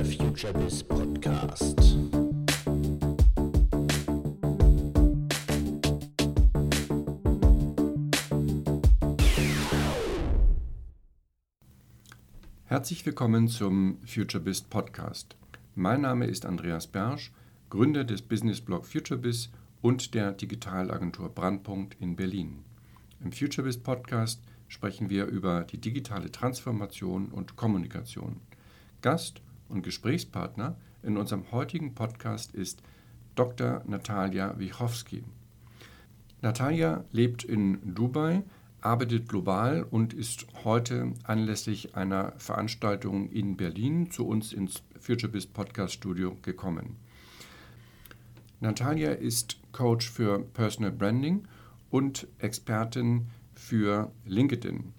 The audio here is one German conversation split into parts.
der FutureBiz Podcast. Herzlich willkommen zum FutureBiz Podcast. Mein Name ist Andreas Bersch, Gründer des Businessblog FutureBiz und der Digitalagentur Brandpunkt in Berlin. Im FutureBiz Podcast sprechen wir über die digitale Transformation und Kommunikation. Gast und Gesprächspartner in unserem heutigen Podcast ist Dr. Natalia Wichowski. Natalia lebt in Dubai, arbeitet global und ist heute anlässlich einer Veranstaltung in Berlin zu uns ins FutureBiz Podcast Studio gekommen. Natalia ist Coach für Personal Branding und Expertin für LinkedIn.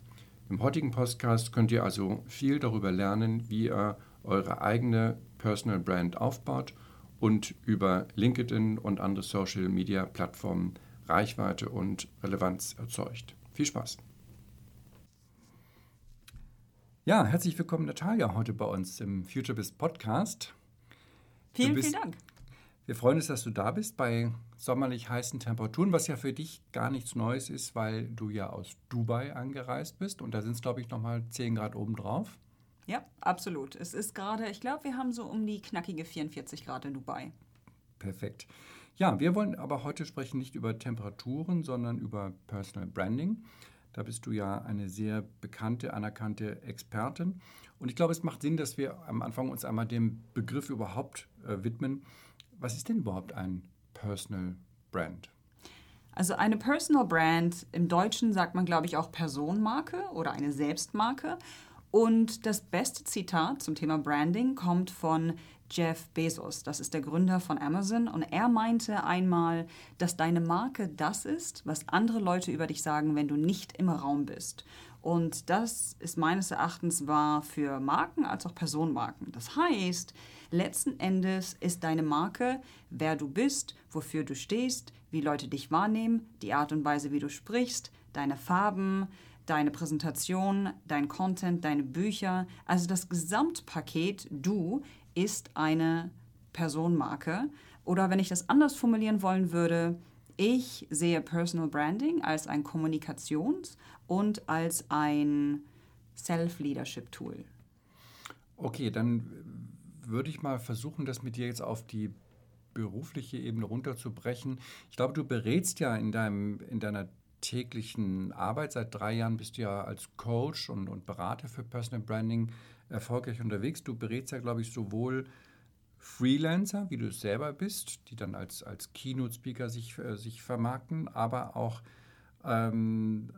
Im heutigen Podcast könnt ihr also viel darüber lernen, wie ihr eure eigene Personal Brand aufbaut und über LinkedIn und andere Social Media Plattformen Reichweite und Relevanz erzeugt. Viel Spaß! Ja, herzlich willkommen, Natalia, heute bei uns im FutureBiz Podcast. Vielen, bist, vielen Dank. Wir freuen uns, dass du da bist bei sommerlich heißen Temperaturen, was ja für dich gar nichts Neues ist, weil du ja aus Dubai angereist bist und da sind es, glaube ich, nochmal 10 Grad obendrauf. Ja, absolut. Es ist gerade, ich glaube, wir haben so um die knackige 44 Grad in Dubai. Perfekt. Ja, wir wollen aber heute sprechen nicht über Temperaturen, sondern über Personal Branding. Da bist du ja eine sehr bekannte, anerkannte Expertin. Und ich glaube, es macht Sinn, dass wir am Anfang uns einmal dem Begriff überhaupt äh, widmen. Was ist denn überhaupt ein Personal Brand? Also eine Personal Brand, im Deutschen sagt man, glaube ich, auch Personenmarke oder eine Selbstmarke. Und das beste Zitat zum Thema Branding kommt von Jeff Bezos. Das ist der Gründer von Amazon. Und er meinte einmal, dass deine Marke das ist, was andere Leute über dich sagen, wenn du nicht im Raum bist. Und das ist meines Erachtens wahr für Marken als auch Personenmarken. Das heißt, letzten Endes ist deine Marke, wer du bist, wofür du stehst, wie Leute dich wahrnehmen, die Art und Weise, wie du sprichst, deine Farben, deine Präsentation, dein Content, deine Bücher. Also das Gesamtpaket du ist eine Personenmarke. Oder wenn ich das anders formulieren wollen würde, ich sehe Personal Branding als ein Kommunikations- und als ein Self-Leadership-Tool. Okay, dann würde ich mal versuchen, das mit dir jetzt auf die berufliche Ebene runterzubrechen. Ich glaube, du berätst ja in, deinem, in deiner täglichen Arbeit, seit drei Jahren bist du ja als Coach und, und Berater für Personal Branding erfolgreich unterwegs. Du berätst ja, glaube ich, sowohl Freelancer, wie du es selber bist, die dann als, als Keynote-Speaker sich, äh, sich vermarkten, aber auch ähm,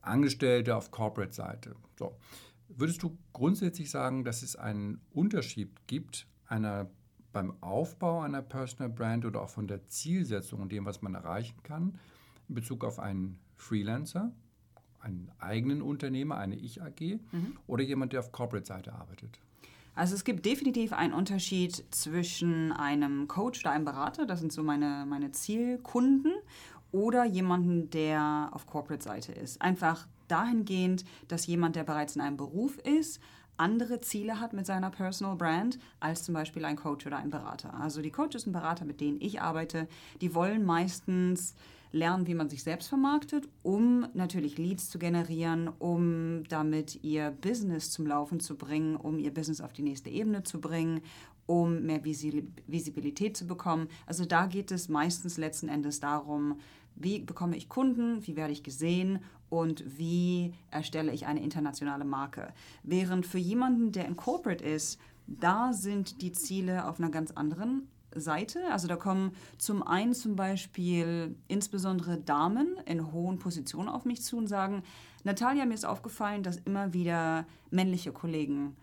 Angestellte auf Corporate-Seite. So. Würdest du grundsätzlich sagen, dass es einen Unterschied gibt einer, beim Aufbau einer Personal Brand oder auch von der Zielsetzung und dem, was man erreichen kann, in Bezug auf einen Freelancer, einen eigenen Unternehmer, eine Ich-AG mhm. oder jemand, der auf Corporate-Seite arbeitet? Also es gibt definitiv einen Unterschied zwischen einem Coach oder einem Berater, das sind so meine, meine Zielkunden, oder jemanden, der auf Corporate-Seite ist. Einfach dahingehend, dass jemand, der bereits in einem Beruf ist, andere Ziele hat mit seiner Personal Brand als zum Beispiel ein Coach oder ein Berater. Also die Coaches und Berater, mit denen ich arbeite, die wollen meistens lernen, wie man sich selbst vermarktet, um natürlich Leads zu generieren, um damit ihr Business zum Laufen zu bringen, um ihr Business auf die nächste Ebene zu bringen, um mehr Visibilität zu bekommen. Also da geht es meistens letzten Endes darum, wie bekomme ich Kunden, wie werde ich gesehen und wie erstelle ich eine internationale Marke. Während für jemanden, der in Corporate ist, da sind die Ziele auf einer ganz anderen Seite. Also da kommen zum einen zum Beispiel insbesondere Damen in hohen Positionen auf mich zu und sagen, Natalia, mir ist aufgefallen, dass immer wieder männliche Kollegen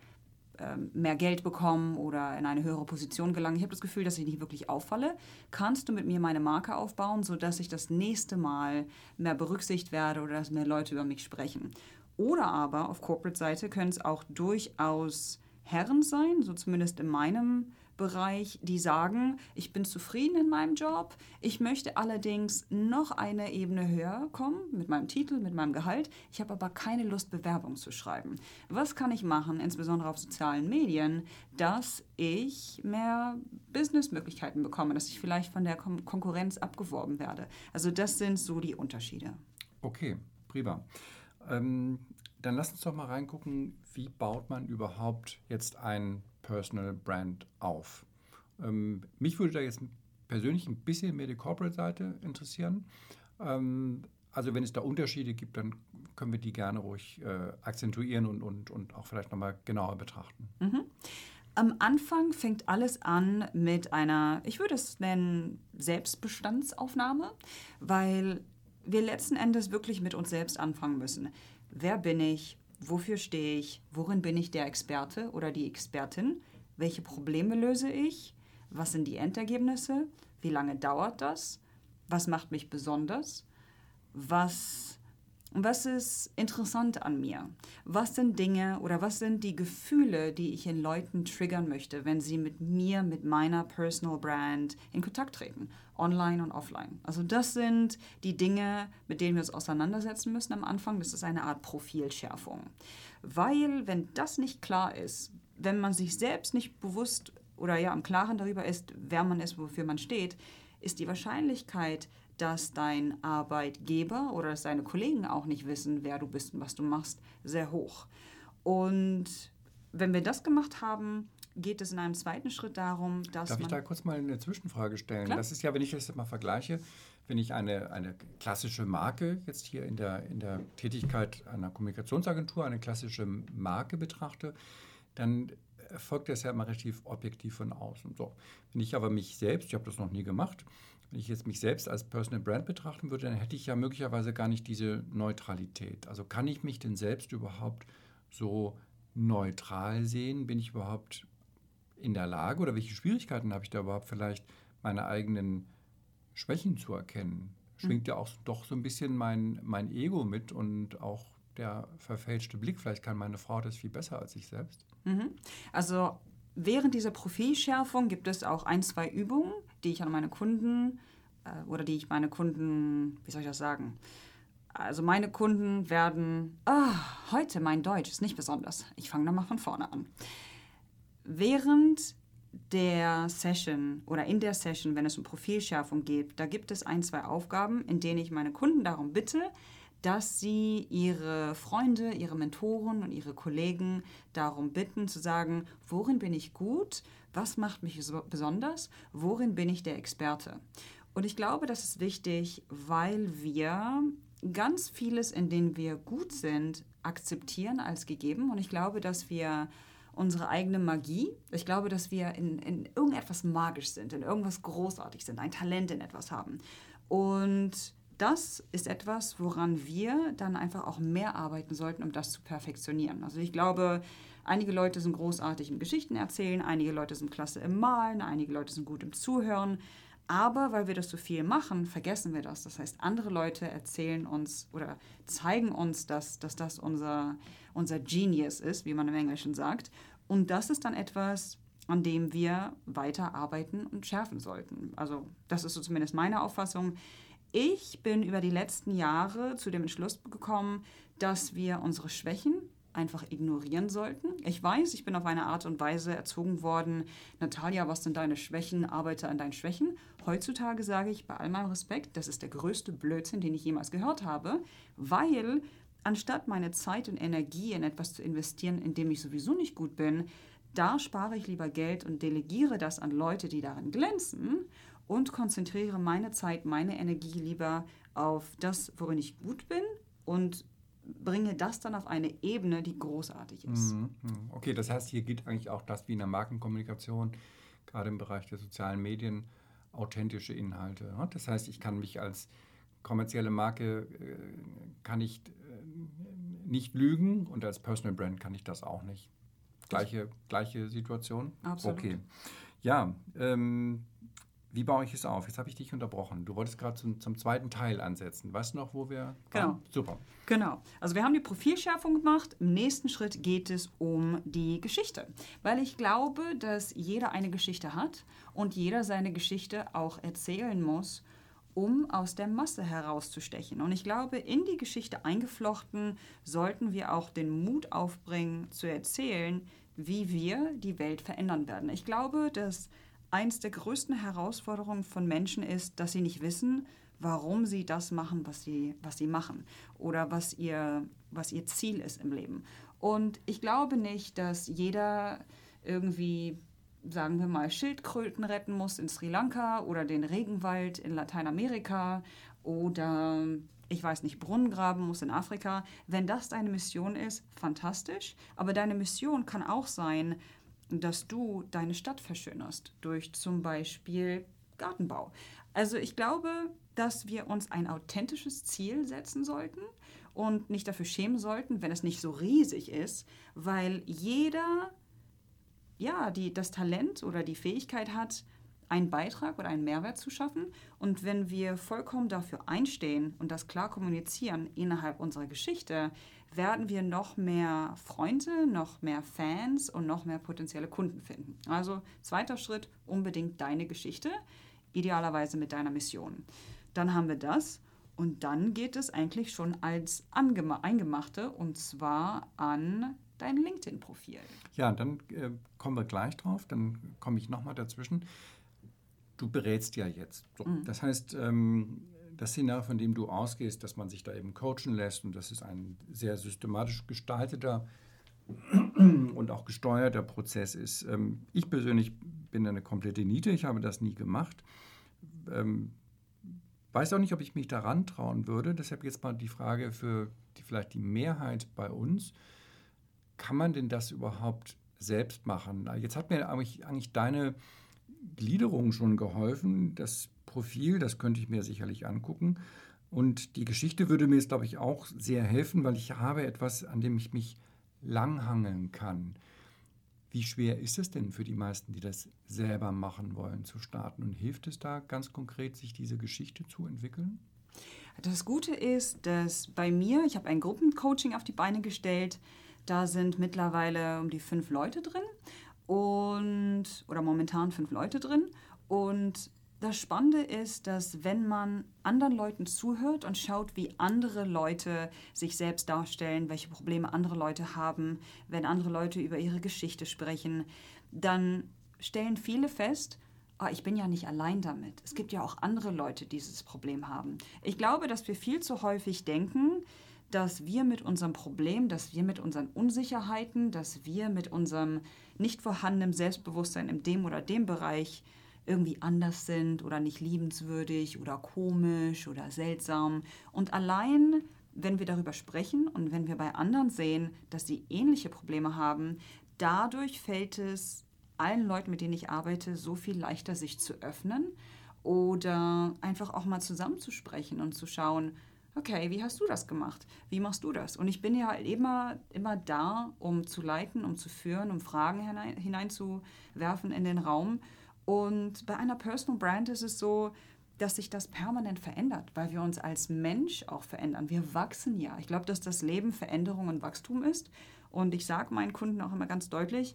ähm, mehr Geld bekommen oder in eine höhere Position gelangen. Ich habe das Gefühl, dass ich nicht wirklich auffalle. Kannst du mit mir meine Marke aufbauen, sodass ich das nächste Mal mehr berücksichtigt werde oder dass mehr Leute über mich sprechen? Oder aber auf Corporate-Seite können es auch durchaus Herren sein, so zumindest in meinem Bereich, die sagen, ich bin zufrieden in meinem Job, ich möchte allerdings noch eine Ebene höher kommen mit meinem Titel, mit meinem Gehalt, ich habe aber keine Lust, Bewerbung zu schreiben. Was kann ich machen, insbesondere auf sozialen Medien, dass ich mehr Businessmöglichkeiten bekomme, dass ich vielleicht von der Kon Konkurrenz abgeworben werde? Also das sind so die Unterschiede. Okay, prima. Ähm, dann lass uns doch mal reingucken, wie baut man überhaupt jetzt ein Personal Brand auf? Ähm, mich würde da jetzt persönlich ein bisschen mehr die Corporate-Seite interessieren. Ähm, also wenn es da Unterschiede gibt, dann können wir die gerne ruhig äh, akzentuieren und, und, und auch vielleicht nochmal genauer betrachten. Mhm. Am Anfang fängt alles an mit einer, ich würde es nennen, Selbstbestandsaufnahme, weil wir letzten Endes wirklich mit uns selbst anfangen müssen. Wer bin ich? Wofür stehe ich? Worin bin ich der Experte oder die Expertin? Welche Probleme löse ich? Was sind die Endergebnisse? Wie lange dauert das? Was macht mich besonders? Was was ist interessant an mir? Was sind Dinge oder was sind die Gefühle, die ich in Leuten triggern möchte, wenn sie mit mir, mit meiner Personal Brand in Kontakt treten, online und offline? Also das sind die Dinge, mit denen wir uns auseinandersetzen müssen am Anfang. Das ist eine Art Profilschärfung. Weil, wenn das nicht klar ist, wenn man sich selbst nicht bewusst oder ja im Klaren darüber ist, wer man ist, wofür man steht, ist die Wahrscheinlichkeit, dass dein Arbeitgeber oder dass deine Kollegen auch nicht wissen, wer du bist und was du machst, sehr hoch. Und wenn wir das gemacht haben, geht es in einem zweiten Schritt darum, dass. Darf ich da kurz mal eine Zwischenfrage stellen? Klar. Das ist ja, wenn ich das mal vergleiche, wenn ich eine, eine klassische Marke jetzt hier in der, in der Tätigkeit einer Kommunikationsagentur, eine klassische Marke betrachte, dann erfolgt das ja immer relativ objektiv von außen. So. Wenn ich aber mich selbst, ich habe das noch nie gemacht, wenn ich jetzt mich selbst als Personal Brand betrachten würde, dann hätte ich ja möglicherweise gar nicht diese Neutralität. Also kann ich mich denn selbst überhaupt so neutral sehen? Bin ich überhaupt in der Lage oder welche Schwierigkeiten habe ich da überhaupt vielleicht meine eigenen Schwächen zu erkennen? Schwingt ja auch doch so ein bisschen mein, mein Ego mit und auch der verfälschte Blick. Vielleicht kann meine Frau das viel besser als ich selbst. Mhm. Also während dieser Profilschärfung gibt es auch ein, zwei Übungen, die ich an meine Kunden äh, oder die ich meine Kunden, wie soll ich das sagen? Also meine Kunden werden, ah, heute mein Deutsch ist nicht besonders. Ich fange nochmal von vorne an. Während der Session oder in der Session, wenn es um Profilschärfung geht, da gibt es ein, zwei Aufgaben, in denen ich meine Kunden darum bitte, dass sie ihre Freunde, ihre Mentoren und ihre Kollegen darum bitten zu sagen, worin bin ich gut, was macht mich so besonders, worin bin ich der Experte. Und ich glaube, das ist wichtig, weil wir ganz vieles, in dem wir gut sind, akzeptieren als gegeben. Und ich glaube, dass wir unsere eigene Magie, ich glaube, dass wir in, in irgendetwas magisch sind, in irgendwas großartig sind, ein Talent in etwas haben. Und das ist etwas, woran wir dann einfach auch mehr arbeiten sollten, um das zu perfektionieren. Also ich glaube, einige Leute sind großartig im Geschichten erzählen, einige Leute sind klasse im Malen, einige Leute sind gut im Zuhören. Aber weil wir das so viel machen, vergessen wir das. Das heißt, andere Leute erzählen uns oder zeigen uns, dass, dass das unser, unser Genius ist, wie man im Englischen sagt. Und das ist dann etwas, an dem wir weiter arbeiten und schärfen sollten. Also das ist so zumindest meine Auffassung. Ich bin über die letzten Jahre zu dem Entschluss gekommen, dass wir unsere Schwächen einfach ignorieren sollten. Ich weiß, ich bin auf eine Art und Weise erzogen worden, Natalia, was sind deine Schwächen, arbeite an deinen Schwächen. Heutzutage sage ich bei all meinem Respekt, das ist der größte Blödsinn, den ich jemals gehört habe, weil anstatt meine Zeit und Energie in etwas zu investieren, in dem ich sowieso nicht gut bin, da spare ich lieber Geld und delegiere das an Leute, die darin glänzen und konzentriere meine Zeit, meine Energie lieber auf das, worin ich gut bin und bringe das dann auf eine Ebene, die großartig ist. Mhm, mhm. Okay, das heißt, hier geht eigentlich auch das wie in der Markenkommunikation, gerade im Bereich der sozialen Medien, authentische Inhalte. Das heißt, ich kann mich als kommerzielle Marke äh, kann ich äh, nicht lügen und als Personal Brand kann ich das auch nicht. Gleiche, gleiche Situation? Absolut. Okay. Ja, ähm, wie baue ich es auf? Jetzt habe ich dich unterbrochen. Du wolltest gerade zum, zum zweiten Teil ansetzen. Weißt du noch, wo wir Genau. waren? Super. Genau. Also wir haben die Profilschärfung gemacht. Im nächsten Schritt geht es um die Geschichte. Weil ich glaube, dass jeder eine Geschichte hat und jeder seine Geschichte auch erzählen muss, um aus der Masse herauszustechen. Und ich glaube, in die Geschichte eingeflochten sollten wir auch den Mut aufbringen, zu erzählen, wie wir die Welt verändern werden. Ich glaube, dass eins der größten Herausforderungen von Menschen ist, dass sie nicht wissen, warum sie das machen, was sie, was sie machen oder was ihr, was ihr Ziel ist im Leben. Und ich glaube nicht, dass jeder irgendwie, sagen wir mal, Schildkröten retten muss in Sri Lanka oder den Regenwald in Lateinamerika oder ich weiß nicht, Brunnen graben muss in Afrika. Wenn das deine Mission ist, fantastisch. Aber deine Mission kann auch sein, dass du deine Stadt verschönerst durch zum Beispiel Gartenbau. Also ich glaube, dass wir uns ein authentisches Ziel setzen sollten und nicht dafür schämen sollten, wenn es nicht so riesig ist, weil jeder ja, die das Talent oder die Fähigkeit hat, einen Beitrag oder einen Mehrwert zu schaffen. Und wenn wir vollkommen dafür einstehen und das klar kommunizieren innerhalb unserer Geschichte, werden wir noch mehr Freunde, noch mehr Fans und noch mehr potenzielle Kunden finden. Also zweiter Schritt, unbedingt deine Geschichte, idealerweise mit deiner Mission. Dann haben wir das und dann geht es eigentlich schon als Eingemachte und zwar an dein LinkedIn-Profil. Ja, dann äh, kommen wir gleich drauf. Dann komme ich nochmal dazwischen. Du berätst ja jetzt. So. Das heißt, ähm, das Szenario, von dem du ausgehst, dass man sich da eben coachen lässt und das ist ein sehr systematisch gestalteter und auch gesteuerter Prozess ist. Ähm, ich persönlich bin eine komplette Niete, ich habe das nie gemacht. Ähm, weiß auch nicht, ob ich mich daran trauen würde. Deshalb jetzt mal die Frage für die, vielleicht die Mehrheit bei uns. Kann man denn das überhaupt selbst machen? Jetzt hat mir eigentlich, eigentlich deine Gliederung schon geholfen. Das Profil, das könnte ich mir sicherlich angucken. Und die Geschichte würde mir jetzt, glaube ich, auch sehr helfen, weil ich habe etwas, an dem ich mich langhangeln kann. Wie schwer ist es denn für die meisten, die das selber machen wollen, zu starten? Und hilft es da ganz konkret, sich diese Geschichte zu entwickeln? Das Gute ist, dass bei mir, ich habe ein Gruppencoaching auf die Beine gestellt, da sind mittlerweile um die fünf Leute drin und oder momentan fünf Leute drin. Und das Spannende ist, dass wenn man anderen Leuten zuhört und schaut, wie andere Leute sich selbst darstellen, welche Probleme andere Leute haben, wenn andere Leute über ihre Geschichte sprechen, dann stellen viele fest, ah, ich bin ja nicht allein damit. Es gibt ja auch andere Leute, die dieses Problem haben. Ich glaube, dass wir viel zu häufig denken, dass wir mit unserem Problem, dass wir mit unseren Unsicherheiten, dass wir mit unserem nicht vorhandenen Selbstbewusstsein in dem oder dem Bereich irgendwie anders sind oder nicht liebenswürdig oder komisch oder seltsam. Und allein, wenn wir darüber sprechen und wenn wir bei anderen sehen, dass sie ähnliche Probleme haben, dadurch fällt es allen Leuten, mit denen ich arbeite, so viel leichter, sich zu öffnen oder einfach auch mal zusammenzusprechen und zu schauen, okay, wie hast du das gemacht? Wie machst du das? Und ich bin ja immer, immer da, um zu leiten, um zu führen, um Fragen hinein, hineinzuwerfen in den Raum. Und bei einer Personal Brand ist es so, dass sich das permanent verändert, weil wir uns als Mensch auch verändern. Wir wachsen ja. Ich glaube, dass das Leben Veränderung und Wachstum ist. Und ich sage meinen Kunden auch immer ganz deutlich,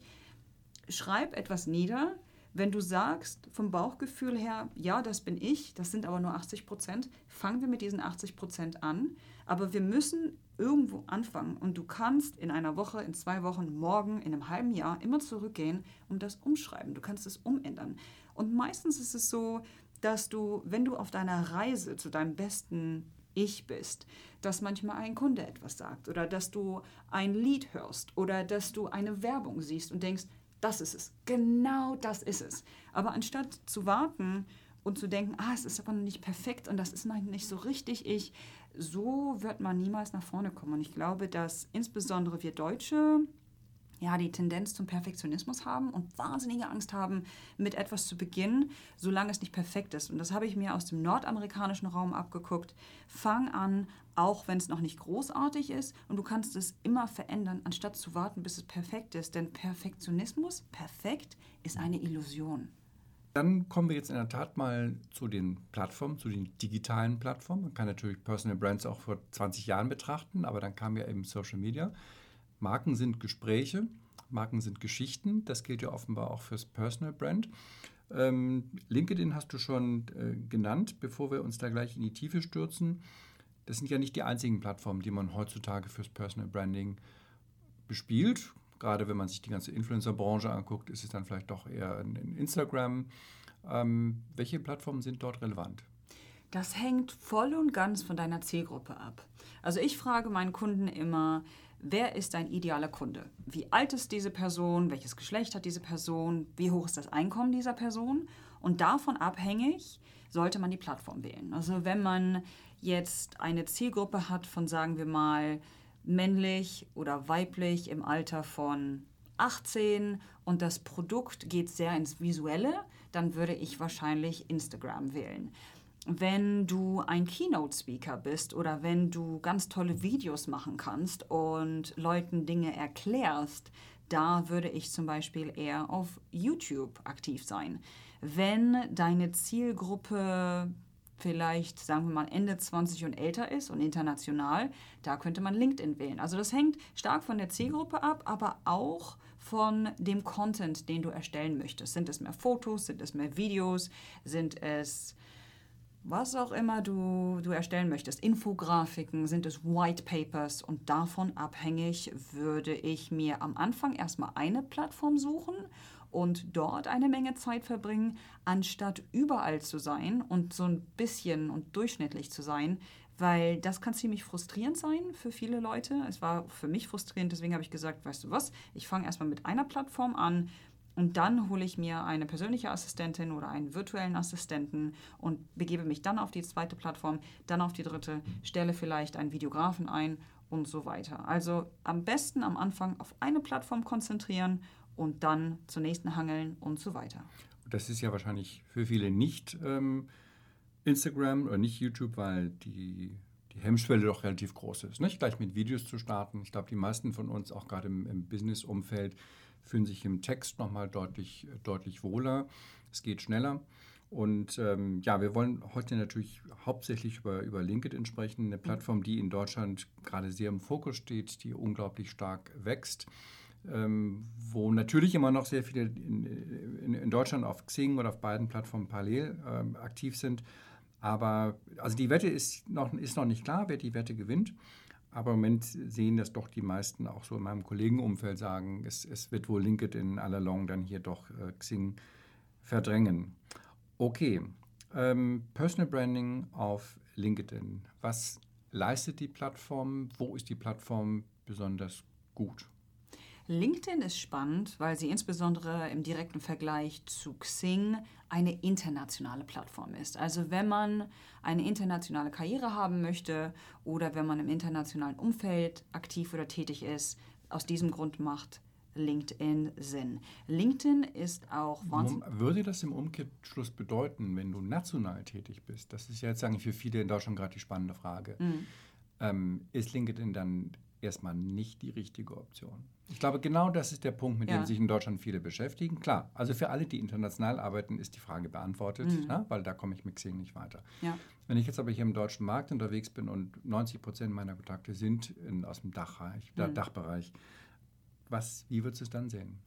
schreib etwas nieder. Wenn du sagst vom Bauchgefühl her, ja, das bin ich, das sind aber nur 80 Prozent, fangen wir mit diesen 80 Prozent an. Aber wir müssen irgendwo anfangen. Und du kannst in einer Woche, in zwei Wochen, morgen, in einem halben Jahr immer zurückgehen und das umschreiben. Du kannst es umändern. Und meistens ist es so, dass du, wenn du auf deiner Reise zu deinem besten Ich bist, dass manchmal ein Kunde etwas sagt oder dass du ein Lied hörst oder dass du eine Werbung siehst und denkst, das ist es, genau das ist es. Aber anstatt zu warten und zu denken, ah, es ist aber noch nicht perfekt und das ist noch nicht so richtig ich, so wird man niemals nach vorne kommen. Und ich glaube, dass insbesondere wir Deutsche ja, die Tendenz zum Perfektionismus haben und wahnsinnige Angst haben, mit etwas zu beginnen, solange es nicht perfekt ist. Und das habe ich mir aus dem nordamerikanischen Raum abgeguckt. Fang an, auch wenn es noch nicht großartig ist, und du kannst es immer verändern, anstatt zu warten, bis es perfekt ist. Denn Perfektionismus, perfekt, ist eine Illusion. Dann kommen wir jetzt in der Tat mal zu den Plattformen, zu den digitalen Plattformen. Man kann natürlich Personal Brands auch vor 20 Jahren betrachten, aber dann kam ja eben Social Media. Marken sind Gespräche, Marken sind Geschichten. Das gilt ja offenbar auch fürs Personal Brand. Ähm, LinkedIn hast du schon äh, genannt, bevor wir uns da gleich in die Tiefe stürzen. Das sind ja nicht die einzigen Plattformen, die man heutzutage fürs Personal Branding bespielt gerade wenn man sich die ganze Influencer-Branche anguckt, ist es dann vielleicht doch eher in Instagram. Ähm, welche Plattformen sind dort relevant? Das hängt voll und ganz von deiner Zielgruppe ab. Also ich frage meinen Kunden immer, wer ist dein idealer Kunde? Wie alt ist diese Person? Welches Geschlecht hat diese Person? Wie hoch ist das Einkommen dieser Person? Und davon abhängig sollte man die Plattform wählen. Also wenn man jetzt eine Zielgruppe hat von, sagen wir mal, männlich oder weiblich im Alter von 18 und das Produkt geht sehr ins Visuelle, dann würde ich wahrscheinlich Instagram wählen. Wenn du ein Keynote-Speaker bist oder wenn du ganz tolle Videos machen kannst und Leuten Dinge erklärst, da würde ich zum Beispiel eher auf YouTube aktiv sein. Wenn deine Zielgruppe vielleicht, sagen wir mal, Ende 20 und älter ist und international, da könnte man LinkedIn wählen. Also das hängt stark von der Zielgruppe ab, aber auch von dem Content, den du erstellen möchtest. Sind es mehr Fotos, sind es mehr Videos, sind es was auch immer du, du erstellen möchtest, Infografiken, sind es White Papers und davon abhängig würde ich mir am Anfang erstmal eine Plattform suchen und dort eine Menge Zeit verbringen, anstatt überall zu sein und so ein bisschen und durchschnittlich zu sein, weil das kann ziemlich frustrierend sein für viele Leute. Es war für mich frustrierend, deswegen habe ich gesagt, weißt du was, ich fange erstmal mit einer Plattform an und dann hole ich mir eine persönliche Assistentin oder einen virtuellen Assistenten und begebe mich dann auf die zweite Plattform, dann auf die dritte, stelle vielleicht einen Videografen ein und so weiter. Also am besten am Anfang auf eine Plattform konzentrieren und dann zur nächsten hangeln und so weiter. Das ist ja wahrscheinlich für viele nicht ähm, Instagram oder nicht YouTube, weil die, die Hemmschwelle doch relativ groß ist. Nicht gleich mit Videos zu starten. Ich glaube, die meisten von uns, auch gerade im, im Business-Umfeld, fühlen sich im Text nochmal deutlich, deutlich wohler. Es geht schneller. Und ähm, ja, wir wollen heute natürlich hauptsächlich über, über LinkedIn sprechen, eine Plattform, die in Deutschland gerade sehr im Fokus steht, die unglaublich stark wächst ähm, wo natürlich immer noch sehr viele in, in, in, Deutschland auf Xing oder auf beiden Plattformen parallel ähm, aktiv sind. Aber also die Wette ist noch, ist noch nicht klar, wer die Wette gewinnt. Aber im Moment sehen das doch die meisten auch so in meinem Kollegenumfeld sagen, es, es wird wohl LinkedIn all along dann hier doch äh, Xing verdrängen. Okay, ähm, Personal Branding auf LinkedIn. Was leistet die Plattform? Wo ist die Plattform besonders gut? LinkedIn ist spannend, weil sie insbesondere im direkten Vergleich zu Xing eine internationale Plattform ist. Also wenn man eine internationale Karriere haben möchte oder wenn man im internationalen Umfeld aktiv oder tätig ist, aus diesem Grund macht LinkedIn Sinn. LinkedIn ist auch wahnsinnig. Würde das im Umkehrschluss bedeuten, wenn du national tätig bist? Das ist ja jetzt sagen für viele in Deutschland gerade die spannende Frage. Mhm. Ähm, ist LinkedIn dann erstmal nicht die richtige Option. Ich glaube, genau das ist der Punkt, mit ja. dem sich in Deutschland viele beschäftigen. Klar, also für alle, die international arbeiten, ist die Frage beantwortet, mhm. na, weil da komme ich mit Xing nicht weiter. Ja. Wenn ich jetzt aber hier im deutschen Markt unterwegs bin und 90 Prozent meiner Kontakte sind in, aus dem Dachbereich, mhm. Dachbereich, was, wie würdest du es dann sehen?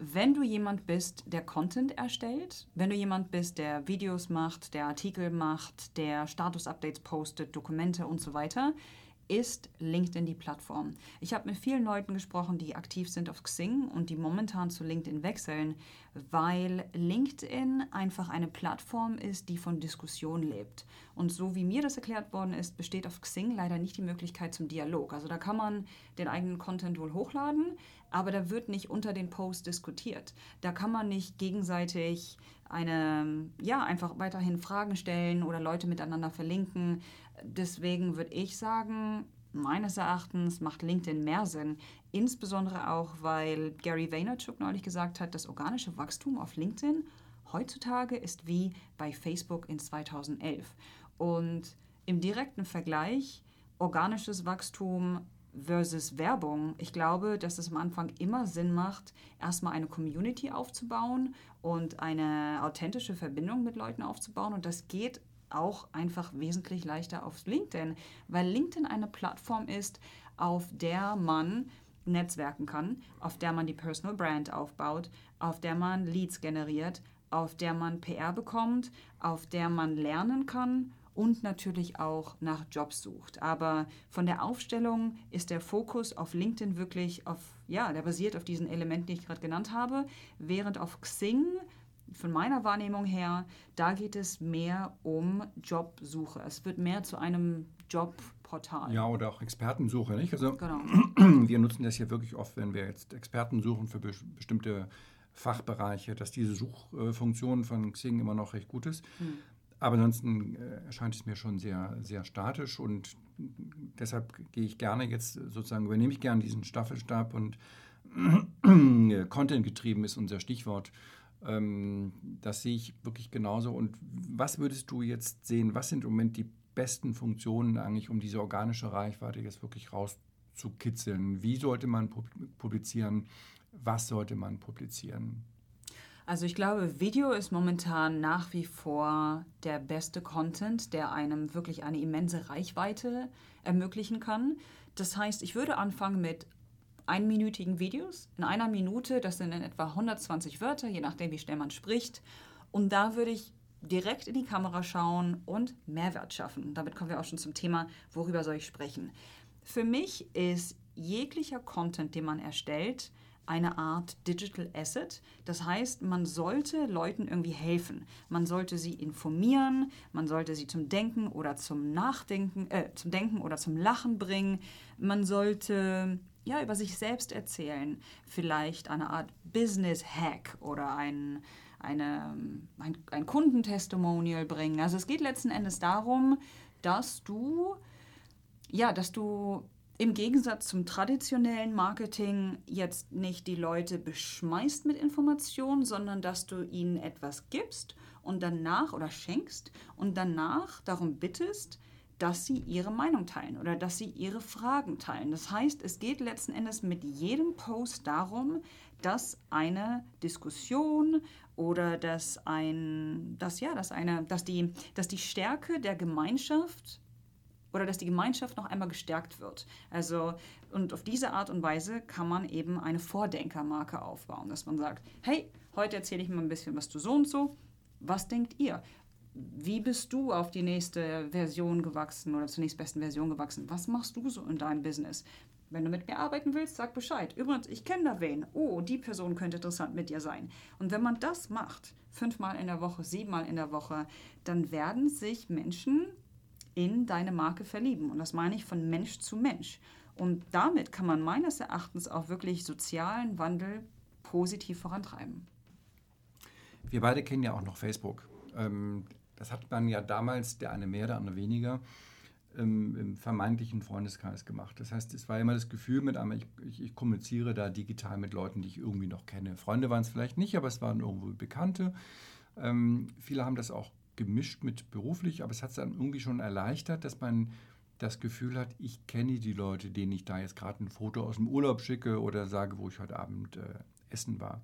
Wenn du jemand bist, der Content erstellt, wenn du jemand bist, der Videos macht, der Artikel macht, der Status-Updates postet, Dokumente und so weiter, ist LinkedIn die Plattform. Ich habe mit vielen Leuten gesprochen, die aktiv sind auf Xing und die momentan zu LinkedIn wechseln, weil LinkedIn einfach eine Plattform ist, die von Diskussion lebt. Und so wie mir das erklärt worden ist, besteht auf Xing leider nicht die Möglichkeit zum Dialog. Also da kann man den eigenen Content wohl hochladen, aber da wird nicht unter den Posts diskutiert. Da kann man nicht gegenseitig eine, ja, einfach weiterhin Fragen stellen oder Leute miteinander verlinken. Deswegen würde ich sagen, meines Erachtens macht LinkedIn mehr Sinn. Insbesondere auch, weil Gary Vaynerchuk neulich gesagt hat, das organische Wachstum auf LinkedIn heutzutage ist wie bei Facebook in 2011. Und im direkten Vergleich, organisches Wachstum versus Werbung. Ich glaube, dass es am Anfang immer Sinn macht, erstmal eine Community aufzubauen und eine authentische Verbindung mit Leuten aufzubauen. Und das geht auch einfach wesentlich leichter auf LinkedIn, weil LinkedIn eine Plattform ist, auf der man netzwerken kann, auf der man die Personal Brand aufbaut, auf der man Leads generiert, auf der man PR bekommt, auf der man lernen kann und natürlich auch nach Jobs sucht. Aber von der Aufstellung ist der Fokus auf LinkedIn wirklich auf, ja, der basiert auf diesen Elementen, die ich gerade genannt habe, während auf Xing von meiner Wahrnehmung her, da geht es mehr um Jobsuche. Es wird mehr zu einem Jobportal. Ja, oder auch Expertensuche, nicht? Also Genau. wir nutzen das hier wirklich oft, wenn wir jetzt Experten suchen für be bestimmte Fachbereiche, dass diese Suchfunktion von Xing immer noch recht gut ist. Aber ansonsten äh, erscheint es mir schon sehr, sehr statisch und deshalb gehe ich gerne jetzt sozusagen, übernehme ich gerne diesen Staffelstab und Content getrieben ist unser Stichwort. Ähm, das sehe ich wirklich genauso. Und was würdest du jetzt sehen? Was sind im Moment die besten Funktionen eigentlich, um diese organische Reichweite jetzt wirklich rauszukitzeln? Wie sollte man pub- publizieren? Was sollte man publizieren? Also ich glaube, Video ist momentan nach wie vor der beste Content, der einem wirklich eine immense Reichweite ermöglichen kann. Das heißt, ich würde anfangen mit einminütigen Videos. In einer Minute, das sind in etwa 120 Wörter, je nachdem, wie schnell man spricht. Und da würde ich direkt in die Kamera schauen und Mehrwert schaffen. Damit kommen wir auch schon zum Thema, worüber soll ich sprechen. Für mich ist jeglicher Content, den man erstellt, eine Art Digital Asset. Das heißt, man sollte Leuten irgendwie helfen. Man sollte sie informieren, man sollte sie zum Denken oder zum Nachdenken, äh, zum Denken oder zum Lachen bringen. Man sollte ja über sich selbst erzählen. Vielleicht eine Art Business Hack oder ein, eine, ein, ein Kundentestimonial bringen. Also es geht letzten Endes darum, dass du ja, dass du im Gegensatz zum traditionellen Marketing jetzt nicht die Leute beschmeißt mit Informationen, sondern dass du ihnen etwas gibst und danach oder schenkst und danach darum bittest, dass sie ihre Meinung teilen oder dass sie ihre Fragen teilen. Das heißt, es geht letzten Endes mit jedem Post darum, dass eine Diskussion oder dass ein, dass ja, dass eine, dass die, dass die Stärke der Gemeinschaft oder dass die Gemeinschaft noch einmal gestärkt wird. Also, und auf diese Art und Weise kann man eben eine Vordenkermarke aufbauen, dass man sagt, hey, heute erzähle ich mal ein bisschen was zu so und so. Was denkt ihr? Wie bist du auf die nächste Version gewachsen oder zur nächstbesten Version gewachsen? Was machst du so in deinem Business? Wenn du mit mir arbeiten willst, sag Bescheid. Übrigens, ich kenne da wen. Oh, die Person könnte interessant mit dir sein. Und wenn man das macht, fünfmal in der Woche, siebenmal in der Woche, dann werden sich Menschen in deine Marke verlieben. Und das meine ich von Mensch zu Mensch. Und damit kann man meines Erachtens auch wirklich sozialen Wandel positiv vorantreiben. Wir beide kennen ja auch noch Facebook. Ähm, das hat man ja damals, der eine mehr, der andere weniger, ähm, im vermeintlichen Freundeskreis gemacht. Das heißt, es war immer das Gefühl mit einmal, ich, ich, ich kommuniziere da digital mit Leuten, die ich irgendwie noch kenne. Freunde waren es vielleicht nicht, aber es waren irgendwo Bekannte. Ähm, viele haben das auch gemischt mit beruflich, aber es hat es dann irgendwie schon erleichtert, dass man das Gefühl hat, ich kenne die Leute, denen ich da jetzt gerade ein Foto aus dem Urlaub schicke oder sage, wo ich heute Abend äh, essen war.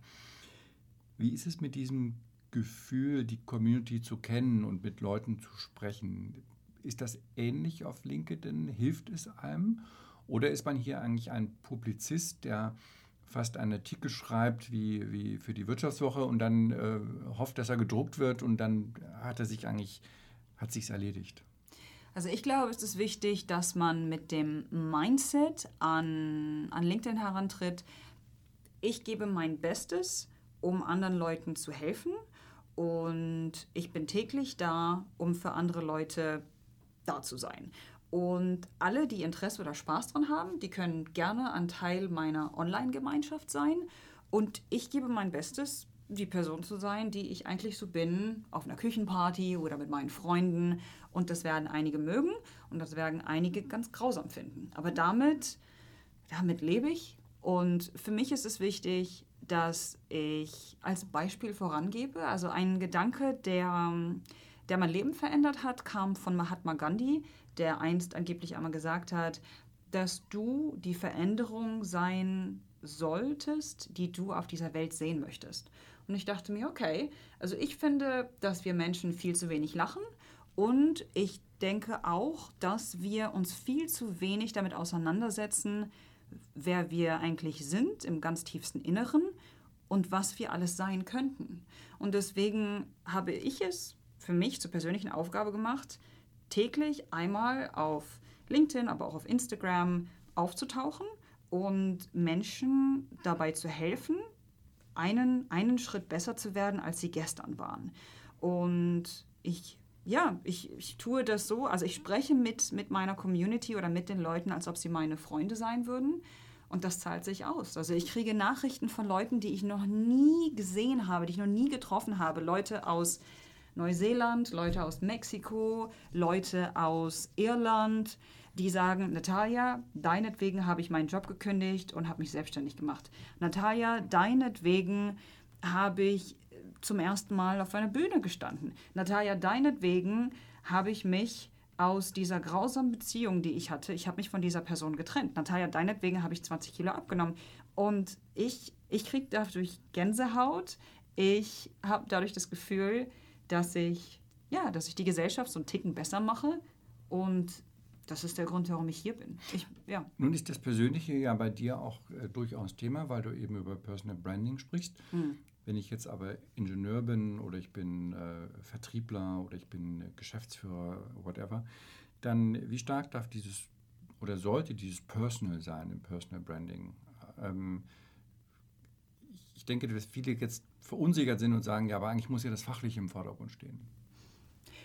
Wie ist es mit diesem Gefühl, die Community zu kennen und mit Leuten zu sprechen? Ist das ähnlich auf LinkedIn? Hilft es einem? Oder ist man hier eigentlich ein Publizist, der fast einen Artikel schreibt wie, wie für die Wirtschaftswoche und dann äh, hofft, dass er gedruckt wird und dann hat er sich eigentlich, hat sich's erledigt? Also ich glaube, es ist wichtig, dass man mit dem Mindset an, an LinkedIn herantritt. Ich gebe mein Bestes, um anderen Leuten zu helfen. Und ich bin täglich da, um für andere Leute da zu sein. Und alle, die Interesse oder Spaß dran haben, die können gerne ein Teil meiner Online-Gemeinschaft sein. Und ich gebe mein Bestes, die Person zu sein, die ich eigentlich so bin, auf einer Küchenparty oder mit meinen Freunden. Und das werden einige mögen und das werden einige ganz grausam finden. Aber damit, damit lebe ich. Und für mich ist es wichtig, dass ich als Beispiel vorangebe. Also ein Gedanke, der, der mein Leben verändert hat, kam von Mahatma Gandhi, der einst angeblich einmal gesagt hat, dass du die Veränderung sein solltest, die du auf dieser Welt sehen möchtest. Und ich dachte mir, okay, also ich finde, dass wir Menschen viel zu wenig lachen und ich denke auch, dass wir uns viel zu wenig damit auseinandersetzen, wer wir eigentlich sind im ganz tiefsten Inneren und was wir alles sein könnten. Und deswegen habe ich es für mich zur persönlichen Aufgabe gemacht, täglich einmal auf LinkedIn, aber auch auf Instagram aufzutauchen und Menschen dabei zu helfen, einen, einen Schritt besser zu werden, als sie gestern waren. Und ich, ja, ich, ich tue das so, also ich spreche mit, mit meiner Community oder mit den Leuten, als ob sie meine Freunde sein würden. Und das zahlt sich aus. Also ich kriege Nachrichten von Leuten, die ich noch nie gesehen habe, die ich noch nie getroffen habe. Leute aus Neuseeland, Leute aus Mexiko, Leute aus Irland, die sagen, Natalia, deinetwegen habe ich meinen Job gekündigt und habe mich selbstständig gemacht. Natalia, deinetwegen habe ich zum ersten Mal auf einer Bühne gestanden. Natalia, deinetwegen habe ich mich aus dieser grausamen Beziehung, die ich hatte, ich habe mich von dieser Person getrennt. Natalia, deinetwegen habe ich 20 Kilo abgenommen. Und ich, ich kriege dadurch Gänsehaut. Ich habe dadurch das Gefühl, dass ich, ja, dass ich die Gesellschaft so einen Ticken besser mache. Und das ist der Grund, warum ich hier bin. Ich, ja. Nun ist das Persönliche ja bei dir auch äh, durchaus Thema, weil du eben über Personal Branding sprichst. Mhm. Wenn ich jetzt aber Ingenieur bin oder ich bin äh, Vertriebler oder ich bin Geschäftsführer, whatever, dann wie stark darf dieses oder sollte dieses Personal sein im Personal Branding? Ähm, ich denke, dass viele jetzt verunsichert sind und sagen, ja, aber eigentlich muss ja das Fachliche im Vordergrund stehen.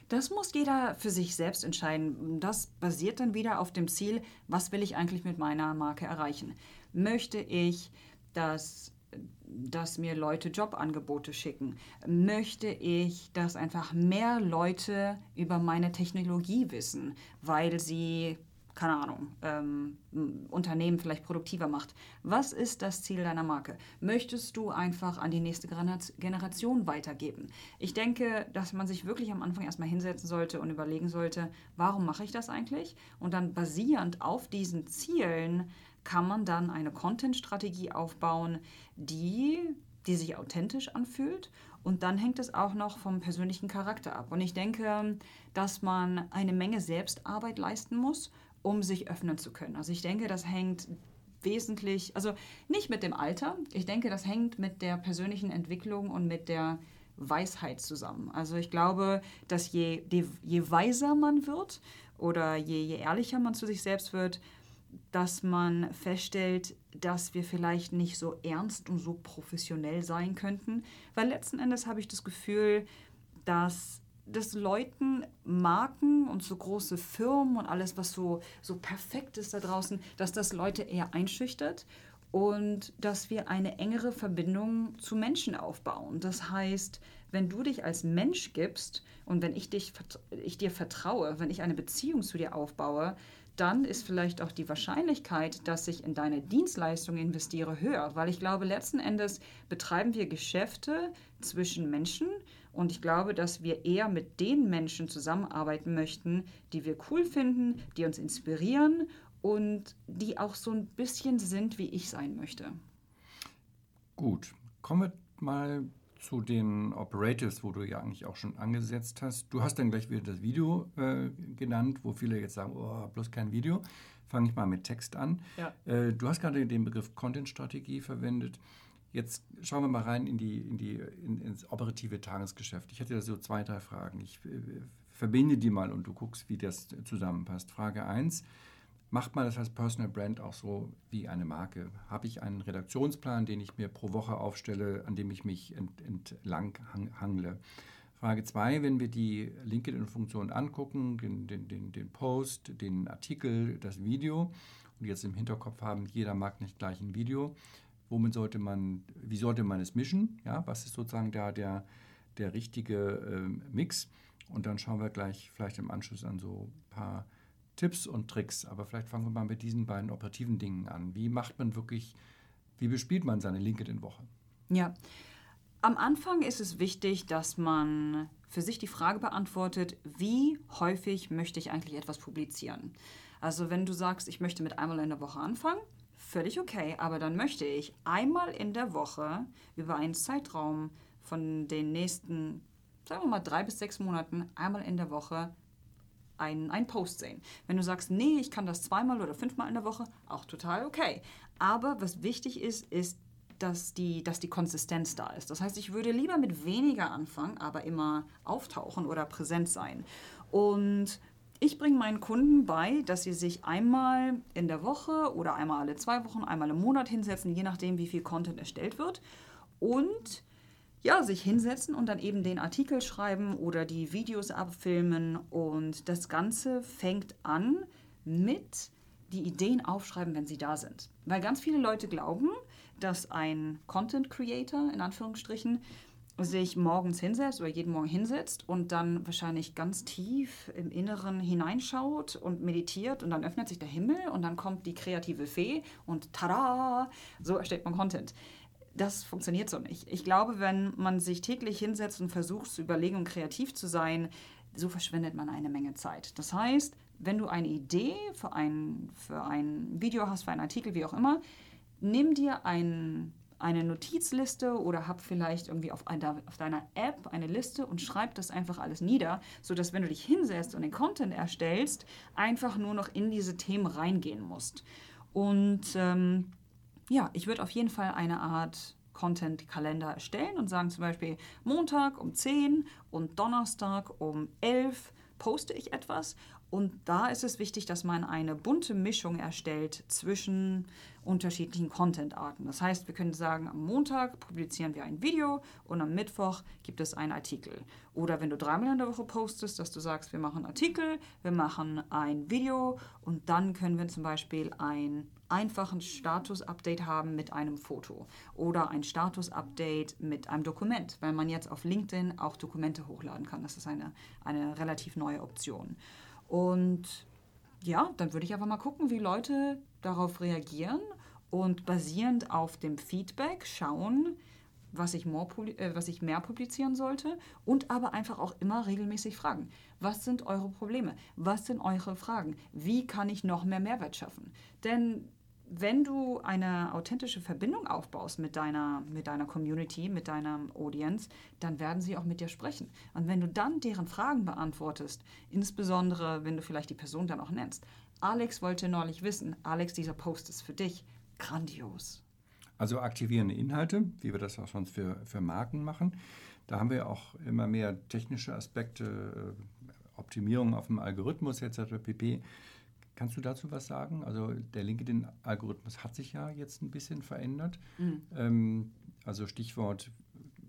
Das muss jeder für sich selbst entscheiden. Das basiert dann wieder auf dem Ziel, was will ich eigentlich mit meiner Marke erreichen? Möchte ich, dass dass mir Leute Jobangebote schicken? Möchte ich, dass einfach mehr Leute über meine Technologie wissen, weil sie keine Ahnung, ähm, Unternehmen vielleicht produktiver macht. Was ist das Ziel deiner Marke? Möchtest du einfach an die nächste Generation weitergeben? Ich denke, dass man sich wirklich am Anfang erstmal hinsetzen sollte und überlegen sollte, warum mache ich das eigentlich? Und dann basierend auf diesen Zielen kann man dann eine Content-Strategie aufbauen, die, die sich authentisch anfühlt und dann hängt es auch noch vom persönlichen Charakter ab. Und ich denke, dass man eine Menge Selbstarbeit leisten muss, um sich öffnen zu können. Also ich denke, das hängt wesentlich, also nicht mit dem Alter, ich denke, das hängt mit der persönlichen Entwicklung und mit der Weisheit zusammen. Also ich glaube, dass je, je, je weiser man wird oder je, je ehrlicher man zu sich selbst wird, dass man feststellt, dass wir vielleicht nicht so ernst und so professionell sein könnten. Weil letzten Endes habe ich das Gefühl, dass dass Leuten Marken und so große Firmen und alles, was so, so perfekt ist da draußen, dass das Leute eher einschüchtert und dass wir eine engere Verbindung zu Menschen aufbauen. Das heißt, wenn du dich als Mensch gibst und wenn ich, dich, ich dir vertraue, wenn ich eine Beziehung zu dir aufbaue, dann ist vielleicht auch die Wahrscheinlichkeit, dass ich in deine Dienstleistung investiere, höher. Weil ich glaube, letzten Endes betreiben wir Geschäfte zwischen Menschen und ich glaube, dass wir eher mit den Menschen zusammenarbeiten möchten, die wir cool finden, die uns inspirieren und die auch so ein bisschen sind, wie ich sein möchte. Gut, kommen wir mal zu den Operatives, wo du ja eigentlich auch schon angesetzt hast. Du hast dann gleich wieder das Video äh, genannt, wo viele jetzt sagen, oh, bloß kein Video. Fange ich mal mit Text an. Ja. Äh, du hast gerade den Begriff Content-Strategie verwendet. Jetzt schauen wir mal rein in die, in die, in, ins operative Tagesgeschäft. Ich hätte da so zwei, drei Fragen. Ich äh, verbinde die mal und du guckst, wie das zusammenpasst. Frage 1. Macht man das als Personal Brand auch so wie eine Marke? Habe ich einen Redaktionsplan, den ich mir pro Woche aufstelle, an dem ich mich ent, entlang hangle? Frage 2, wenn wir die LinkedIn-Funktion angucken, den, den, den, den Post, den Artikel, das Video und jetzt im Hinterkopf haben, jeder mag nicht gleich ein Video, womit sollte man, wie sollte man es mischen? Ja, was ist sozusagen da der, der richtige äh, Mix? Und dann schauen wir gleich vielleicht im Anschluss an so ein paar Tipps und Tricks. Aber vielleicht fangen wir mal mit diesen beiden operativen Dingen an. Wie macht man wirklich, wie bespielt man seine LinkedIn-Woche? Ja, am Anfang ist es wichtig, dass man für sich die Frage beantwortet, wie häufig möchte ich eigentlich etwas publizieren? Also wenn du sagst, ich möchte mit einmal in der Woche anfangen, völlig okay, aber dann möchte ich einmal in der Woche über einen Zeitraum von den nächsten, sagen wir mal, drei bis sechs Monaten, einmal in der Woche einen, einen Post sehen. Wenn du sagst, nee, ich kann das zweimal oder fünfmal in der Woche, auch total okay. Aber was wichtig ist, ist, dass die, dass die Konsistenz da ist. Das heißt, ich würde lieber mit weniger anfangen, aber immer auftauchen oder präsent sein. Und ich bringe meinen Kunden bei, dass sie sich einmal in der Woche oder einmal alle zwei Wochen, einmal im Monat hinsetzen, je nachdem, wie viel Content erstellt wird. Und ja, sich hinsetzen und dann eben den Artikel schreiben oder die Videos abfilmen. Und das Ganze fängt an mit die Ideen aufschreiben, wenn sie da sind. Weil ganz viele Leute glauben, dass ein Content Creator in Anführungsstrichen sich morgens hinsetzt oder jeden Morgen hinsetzt und dann wahrscheinlich ganz tief im Inneren hineinschaut und meditiert und dann öffnet sich der Himmel und dann kommt die kreative Fee und tada, so erstellt man Content. Das funktioniert so nicht. Ich glaube, wenn man sich täglich hinsetzt und versucht zu überlegen und kreativ zu sein, so verschwendet man eine Menge Zeit. Das heißt, wenn du eine Idee für ein, für ein Video hast, für einen Artikel, wie auch immer, nimm dir ein, eine Notizliste oder hab vielleicht irgendwie auf, einer, auf deiner App eine Liste und schreib das einfach alles nieder, sodass wenn du dich hinsetzt und den Content erstellst, einfach nur noch in diese Themen reingehen musst. Und ähm, ja, ich würde auf jeden Fall eine Art Content-Kalender erstellen und sagen zum Beispiel Montag um 10 und Donnerstag um 11 poste ich etwas und da ist es wichtig, dass man eine bunte Mischung erstellt zwischen unterschiedlichen Content-Arten. Das heißt, wir können sagen, am Montag publizieren wir ein Video und am Mittwoch gibt es einen Artikel. Oder wenn du dreimal in der Woche postest, dass du sagst, wir machen einen Artikel, wir machen ein Video und dann können wir zum Beispiel einen einfachen Status-Update haben mit einem Foto oder ein Status-Update mit einem Dokument, weil man jetzt auf LinkedIn auch Dokumente hochladen kann. Das ist eine, eine relativ neue Option. Und ja, dann würde ich einfach mal gucken, wie Leute darauf reagieren und basierend auf dem Feedback schauen, was ich, more, äh, was ich mehr publizieren sollte und aber einfach auch immer regelmäßig fragen. Was sind eure Probleme? Was sind eure Fragen? Wie kann ich noch mehr Mehrwert schaffen? Denn wenn du eine authentische Verbindung aufbaust mit deiner, mit deiner Community, mit deiner Audience, dann werden sie auch mit dir sprechen. Und wenn du dann deren Fragen beantwortest, insbesondere wenn du vielleicht die Person dann auch nennst, Alex wollte neulich wissen, Alex, dieser Post ist für dich. Grandios. Also aktivierende Inhalte, wie wir das auch sonst für, für Marken machen. Da haben wir auch immer mehr technische Aspekte, äh, Optimierung auf dem Algorithmus etc. pp. Kannst du dazu was sagen? Also der LinkedIn-Algorithmus hat sich ja jetzt ein bisschen verändert. Mhm. Ähm, also Stichwort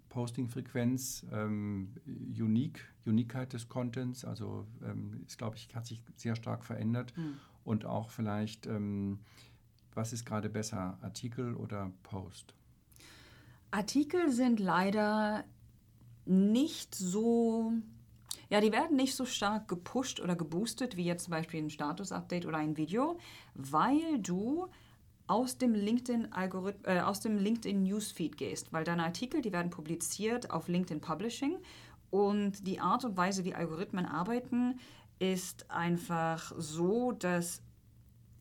Posting-Frequenz, ähm, Unique, Uniqueheit des Contents, also ähm, ist, glaube ich, hat sich sehr stark verändert. Mhm. Und auch vielleicht, ähm, was ist gerade besser, Artikel oder Post? Artikel sind leider nicht so ja, die werden nicht so stark gepusht oder geboostet wie jetzt zum Beispiel ein Status-Update oder ein Video, weil du aus dem LinkedIn äh, aus dem LinkedIn Newsfeed gehst, weil deine Artikel, die werden publiziert auf LinkedIn Publishing und die Art und Weise, wie Algorithmen arbeiten, ist einfach so, dass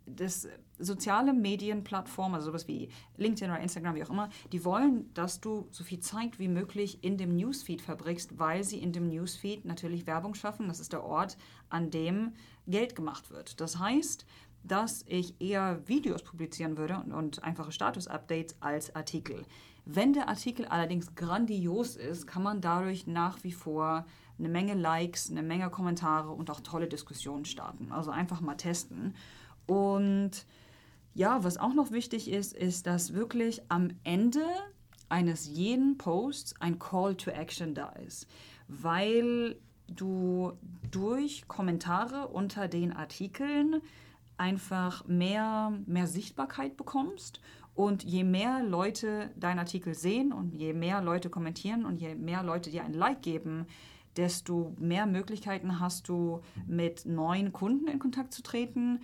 das soziale Medienplattformen, also sowas wie LinkedIn oder Instagram, wie auch immer, die wollen, dass du so viel Zeit wie möglich in dem Newsfeed verbringst, weil sie in dem Newsfeed natürlich Werbung schaffen. Das ist der Ort, an dem Geld gemacht wird. Das heißt, dass ich eher Videos publizieren würde und, und einfache Status-Updates als Artikel. Wenn der Artikel allerdings grandios ist, kann man dadurch nach wie vor eine Menge Likes, eine Menge Kommentare und auch tolle Diskussionen starten. Also einfach mal testen. Und ja, was auch noch wichtig ist, ist, dass wirklich am Ende eines jeden Posts ein Call to Action da ist, weil du durch Kommentare unter den Artikeln einfach mehr, mehr Sichtbarkeit bekommst. Und je mehr Leute deinen Artikel sehen und je mehr Leute kommentieren und je mehr Leute dir ein Like geben, desto mehr Möglichkeiten hast du, mit neuen Kunden in Kontakt zu treten,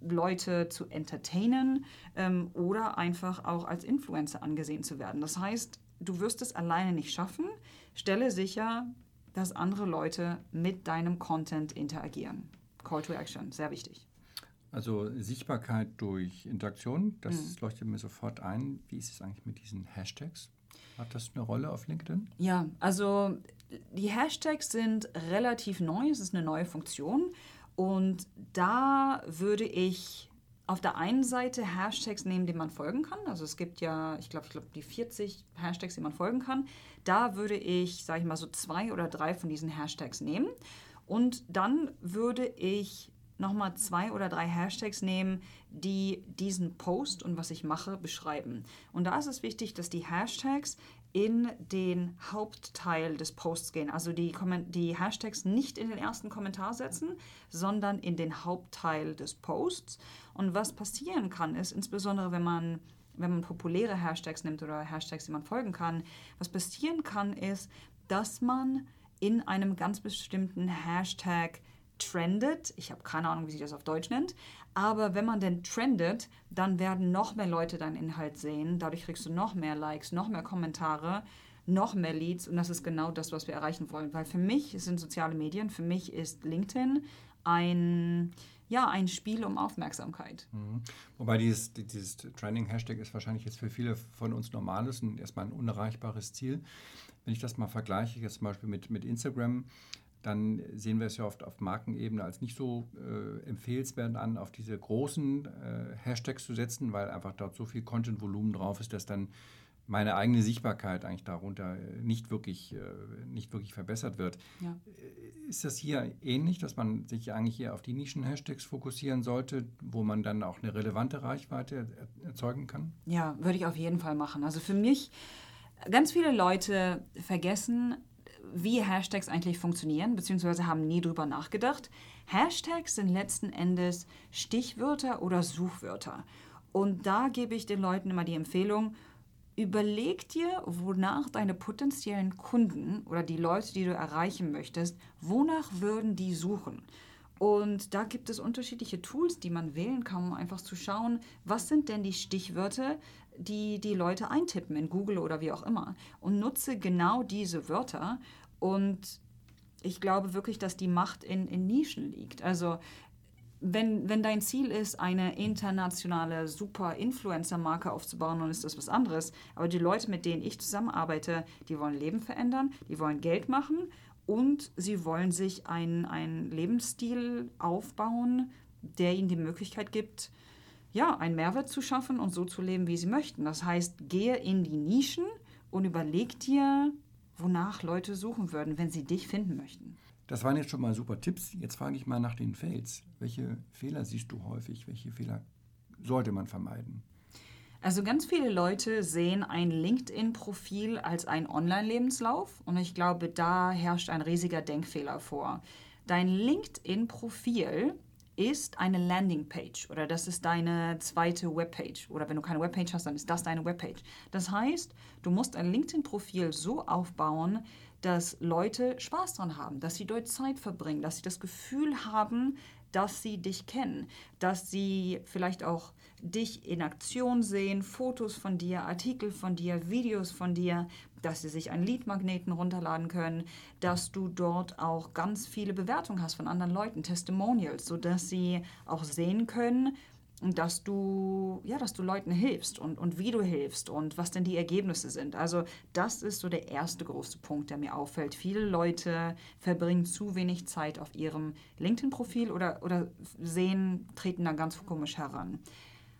Leute zu entertainen ähm, oder einfach auch als Influencer angesehen zu werden. Das heißt, du wirst es alleine nicht schaffen. Stelle sicher, dass andere Leute mit deinem Content interagieren. Call to Action, sehr wichtig. Also Sichtbarkeit durch Interaktion, das Mhm. leuchtet mir sofort ein. Wie ist es eigentlich mit diesen Hashtags? Hat das eine Rolle auf LinkedIn? Ja, also die Hashtags sind relativ neu, es ist eine neue Funktion und da würde ich auf der einen Seite Hashtags nehmen, denen man folgen kann. Also es gibt ja, ich glaube, ich glaube die 40 Hashtags, die man folgen kann. Da würde ich, sage ich mal, so zwei oder drei von diesen Hashtags nehmen und dann würde ich nochmal zwei oder drei Hashtags nehmen, die diesen Post und was ich mache beschreiben. Und da ist es wichtig, dass die Hashtags in den Hauptteil des Posts gehen. Also die, die Hashtags nicht in den ersten Kommentar setzen, sondern in den Hauptteil des Posts. Und was passieren kann, ist insbesondere, wenn man wenn man populäre Hashtags nimmt oder Hashtags, die man folgen kann, was passieren kann, ist, dass man in einem ganz bestimmten Hashtag trendet. Ich habe keine Ahnung, wie sich das auf Deutsch nennt. Aber wenn man denn trendet, dann werden noch mehr Leute deinen Inhalt sehen. Dadurch kriegst du noch mehr Likes, noch mehr Kommentare, noch mehr Leads. Und das ist genau das, was wir erreichen wollen. Weil für mich sind soziale Medien, für mich ist LinkedIn ein, ja, ein Spiel um Aufmerksamkeit. Mhm. Wobei dieses, dieses Trending-Hashtag ist wahrscheinlich jetzt für viele von uns normales und erstmal ein unerreichbares Ziel. Wenn ich das mal vergleiche, jetzt zum Beispiel mit, mit Instagram, dann sehen wir es ja oft auf Markenebene als nicht so äh, empfehlenswert an, auf diese großen äh, Hashtags zu setzen, weil einfach dort so viel Content-Volumen drauf ist, dass dann meine eigene Sichtbarkeit eigentlich darunter äh, nicht wirklich, äh, nicht wirklich verbessert wird. Ja. Ist das hier ähnlich, dass man sich eigentlich hier auf die Nischen-Hashtags fokussieren sollte, wo man dann auch eine relevante Reichweite er- erzeugen kann? Ja, würde ich auf jeden Fall machen. Also für mich, ganz viele Leute vergessen, wie Hashtags eigentlich funktionieren, beziehungsweise haben nie drüber nachgedacht. Hashtags sind letzten Endes Stichwörter oder Suchwörter. Und da gebe ich den Leuten immer die Empfehlung, überleg dir, wonach deine potenziellen Kunden oder die Leute, die du erreichen möchtest, wonach würden die suchen? Und da gibt es unterschiedliche Tools, die man wählen kann, um einfach zu schauen, was sind denn die Stichwörter, die die Leute eintippen in Google oder wie auch immer. Und nutze genau diese Wörter. Und ich glaube wirklich, dass die Macht in, in Nischen liegt. Also wenn, wenn dein Ziel ist, eine internationale super Influencer-Marke aufzubauen, dann ist das was anderes. Aber die Leute, mit denen ich zusammenarbeite, die wollen Leben verändern, die wollen Geld machen und sie wollen sich einen, einen Lebensstil aufbauen, der ihnen die Möglichkeit gibt, ja, einen Mehrwert zu schaffen und so zu leben, wie sie möchten. Das heißt, gehe in die Nischen und überleg dir, wonach Leute suchen würden, wenn sie dich finden möchten. Das waren jetzt schon mal super Tipps. Jetzt frage ich mal nach den Fails. Welche Fehler siehst du häufig? Welche Fehler sollte man vermeiden? Also ganz viele Leute sehen ein LinkedIn-Profil als einen Online-Lebenslauf und ich glaube, da herrscht ein riesiger Denkfehler vor. Dein LinkedIn-Profil ist eine Landingpage oder das ist deine zweite Webpage oder wenn du keine Webpage hast, dann ist das deine Webpage. Das heißt, du musst ein LinkedIn-Profil so aufbauen, dass Leute Spaß dran haben, dass sie dort Zeit verbringen, dass sie das Gefühl haben, dass sie dich kennen, dass sie vielleicht auch dich in Aktion sehen, Fotos von dir, Artikel von dir, Videos von dir, dass sie sich einen Leadmagneten runterladen können, dass du dort auch ganz viele Bewertungen hast von anderen Leuten, Testimonials, sodass sie auch sehen können, dass du, ja, dass du Leuten hilfst und, und wie du hilfst und was denn die Ergebnisse sind. Also das ist so der erste große Punkt, der mir auffällt. Viele Leute verbringen zu wenig Zeit auf ihrem LinkedIn-Profil oder, oder sehen, treten da ganz komisch heran.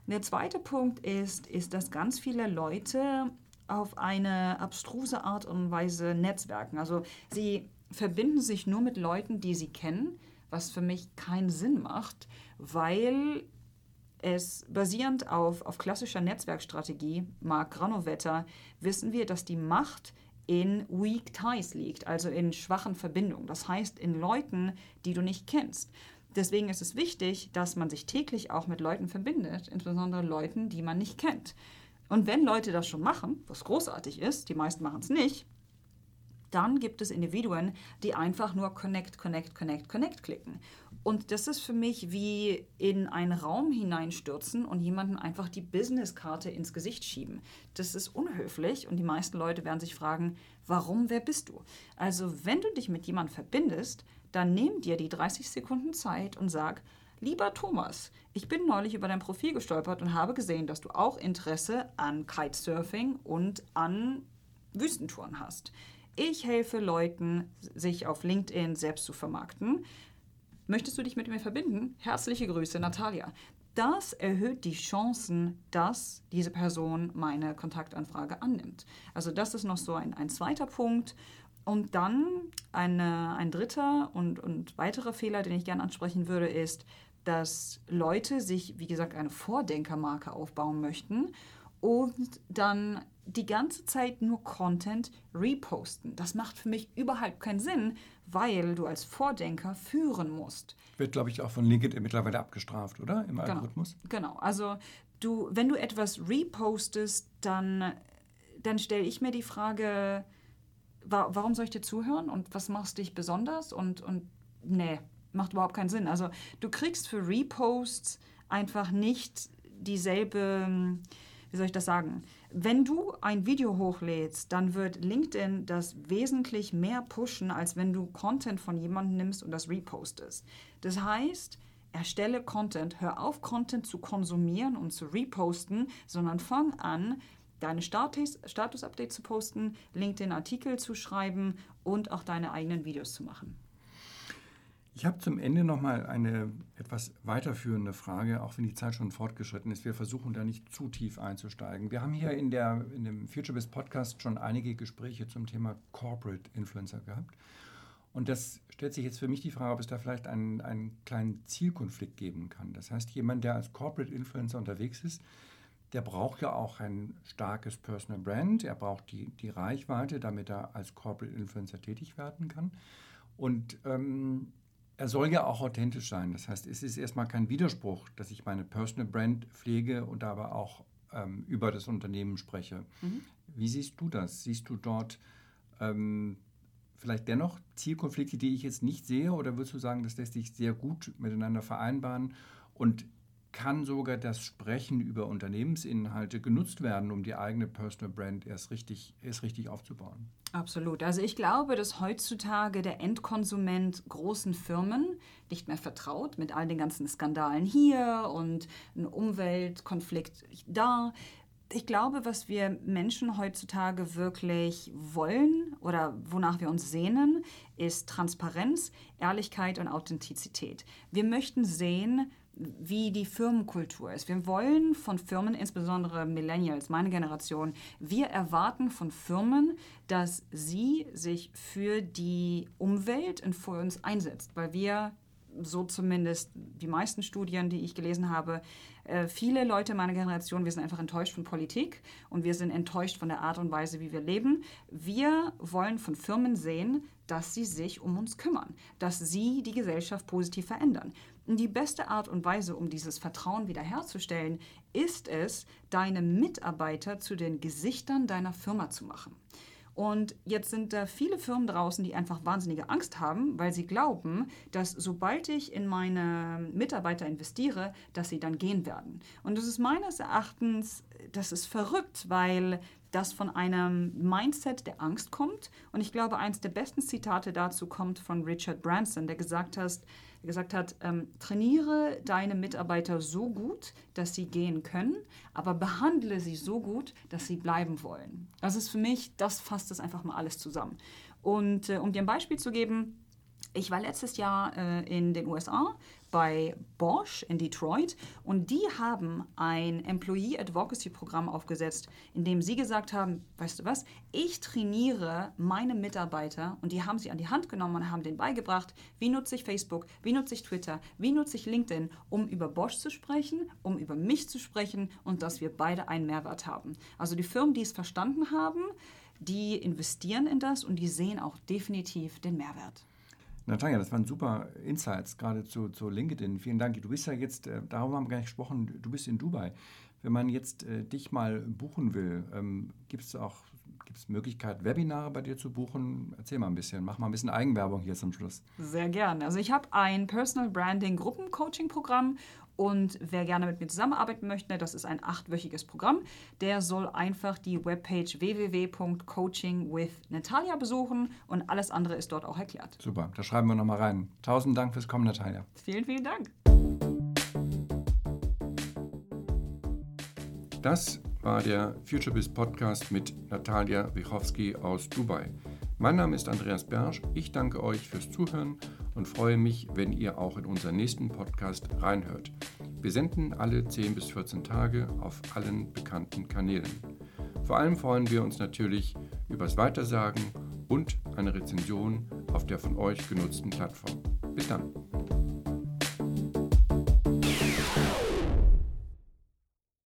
Der zweite Punkt ist, ist, dass ganz viele Leute auf eine abstruse Art und Weise netzwerken. Also sie verbinden sich nur mit Leuten, die sie kennen, was für mich keinen Sinn macht, weil es basierend auf, auf klassischer Netzwerkstrategie, Mark Granovetter, wissen wir, dass die Macht in Weak Ties liegt, also in schwachen Verbindungen. Das heißt, in Leuten, die du nicht kennst. Deswegen ist es wichtig, dass man sich täglich auch mit Leuten verbindet, insbesondere Leuten, die man nicht kennt. Und wenn Leute das schon machen, was großartig ist, die meisten machen es nicht, dann gibt es Individuen, die einfach nur Connect, Connect, Connect, Connect klicken. Und das ist für mich wie in einen Raum hineinstürzen und jemanden einfach die Businesskarte ins Gesicht schieben. Das ist unhöflich und die meisten Leute werden sich fragen, warum, wer bist du? Also wenn du dich mit jemandem verbindest, dann nimm dir die 30 Sekunden Zeit und sag, Lieber Thomas, ich bin neulich über dein Profil gestolpert und habe gesehen, dass du auch Interesse an Kitesurfing und an Wüstentouren hast. Ich helfe Leuten, sich auf LinkedIn selbst zu vermarkten. Möchtest du dich mit mir verbinden? Herzliche Grüße, Natalia. Das erhöht die Chancen, dass diese Person meine Kontaktanfrage annimmt. Also das ist noch so ein, ein zweiter Punkt. Und dann eine, ein dritter und, und weiterer Fehler, den ich gerne ansprechen würde, ist, dass Leute sich, wie gesagt, eine Vordenkermarke aufbauen möchten und dann die ganze Zeit nur Content reposten. Das macht für mich überhaupt keinen Sinn, weil du als Vordenker führen musst. Wird, glaube ich, auch von LinkedIn mittlerweile abgestraft, oder? Im Genau. Algorithmus? Genau. Also du, wenn du etwas repostest, dann, dann stelle ich mir die Frage, wa warum soll ich dir zuhören und was machst dich besonders? Und, und nee, macht überhaupt keinen Sinn. Also du kriegst für Reposts einfach nicht dieselbe, wie soll ich das sagen? Wenn du ein Video hochlädst, dann wird LinkedIn das wesentlich mehr pushen, als wenn du Content von jemandem nimmst und das repostest. Das heißt, erstelle Content, hör auf, Content zu konsumieren und zu reposten, sondern fang an, deine Status- Status-Update zu posten, LinkedIn-Artikel zu schreiben und auch deine eigenen Videos zu machen. Ich habe zum Ende noch mal eine etwas weiterführende Frage, auch wenn die Zeit schon fortgeschritten ist. Wir versuchen da nicht zu tief einzusteigen. Wir haben hier in, der, in dem FutureBiz Podcast schon einige Gespräche zum Thema Corporate Influencer gehabt. Und das stellt sich jetzt für mich die Frage, ob es da vielleicht einen, einen kleinen Zielkonflikt geben kann. Das heißt, jemand, der als Corporate Influencer unterwegs ist, der braucht ja auch ein starkes Personal Brand. Er braucht die, die Reichweite, damit er als Corporate Influencer tätig werden kann. Und ähm, er soll ja auch authentisch sein. Das heißt, es ist erstmal kein Widerspruch, dass ich meine Personal Brand pflege und aber auch ähm, über das Unternehmen spreche. Wie siehst du das? Siehst du dort ähm, vielleicht dennoch Zielkonflikte, die ich jetzt nicht sehe? Oder würdest du sagen, das lässt sich sehr gut miteinander vereinbaren und kann sogar das Sprechen über Unternehmensinhalte genutzt werden, um die eigene Personal Brand erst richtig, erst richtig aufzubauen? Absolut. Also ich glaube, dass heutzutage der Endkonsument großen Firmen nicht mehr vertraut mit all den ganzen Skandalen hier und ein Umweltkonflikt da. Ich glaube, was wir Menschen heutzutage wirklich wollen oder wonach wir uns sehnen, ist Transparenz, Ehrlichkeit und Authentizität. Wir möchten sehen, wie die Firmenkultur ist. Wir wollen von Firmen, insbesondere Millennials, meine Generation, wir erwarten von Firmen, dass sie sich für die Umwelt und für uns einsetzt, weil wir so zumindest die meisten Studien, die ich gelesen habe, äh, viele Leute meiner Generation, wir sind einfach enttäuscht von Politik und wir sind enttäuscht von der Art und Weise, wie wir leben. Wir wollen von Firmen sehen, dass sie sich um uns kümmern, dass sie die Gesellschaft positiv verändern. Und die beste Art und Weise, um dieses Vertrauen wiederherzustellen, ist es, deine Mitarbeiter zu den Gesichtern deiner Firma zu machen. Und jetzt sind da viele Firmen draußen, die einfach wahnsinnige Angst haben, weil sie glauben, dass sobald ich in meine Mitarbeiter investiere, dass sie dann gehen werden. Und das ist meines Erachtens, das ist verrückt, weil das von einem Mindset der Angst kommt. Und ich glaube, eins der besten Zitate dazu kommt von Richard Branson, der gesagt hat, der gesagt hat, ähm, trainiere deine Mitarbeiter so gut, dass sie gehen können, aber behandle sie so gut, dass sie bleiben wollen. Das ist für mich, das fasst das einfach mal alles zusammen. Und äh, um dir ein Beispiel zu geben, ich war letztes Jahr äh, in den USA bei Bosch in Detroit und die haben ein Employee Advocacy Programm aufgesetzt, in dem sie gesagt haben, weißt du was, ich trainiere meine Mitarbeiter und die haben sie an die Hand genommen und haben denen beigebracht, wie nutze ich Facebook, wie nutze ich Twitter, wie nutze ich LinkedIn, um über Bosch zu sprechen, um über mich zu sprechen und dass wir beide einen Mehrwert haben. Also die Firmen, die es verstanden haben, die investieren in das und die sehen auch definitiv den Mehrwert. Natalia, das waren super Insights, gerade zu, zu LinkedIn. Vielen Dank. Du bist ja jetzt, äh, darüber haben wir gar nicht gesprochen, du bist in Dubai. Wenn man jetzt äh, dich mal buchen will, ähm, gibt es auch gibt's Möglichkeit, Webinare bei dir zu buchen? Erzähl mal ein bisschen, mach mal ein bisschen Eigenwerbung hier zum Schluss. Sehr gerne. Also ich habe ein Personal Branding Gruppencoaching-Programm und wer gerne mit mir zusammenarbeiten möchte, das ist ein achtwöchiges Programm. Der soll einfach die Webpage www.coachingwithnatalia besuchen und alles andere ist dort auch erklärt. Super, da schreiben wir nochmal rein. Tausend Dank fürs Kommen, Natalia. Vielen, vielen Dank. Das war der FutureBiz Podcast mit Natalia Wichowski aus Dubai. Mein Name ist Andreas Bersch. Ich danke euch fürs Zuhören und freue mich, wenn ihr auch in unseren nächsten Podcast reinhört. Wir senden alle 10 bis 14 Tage auf allen bekannten Kanälen. Vor allem freuen wir uns natürlich übers Weitersagen und eine Rezension auf der von euch genutzten Plattform. Bis dann.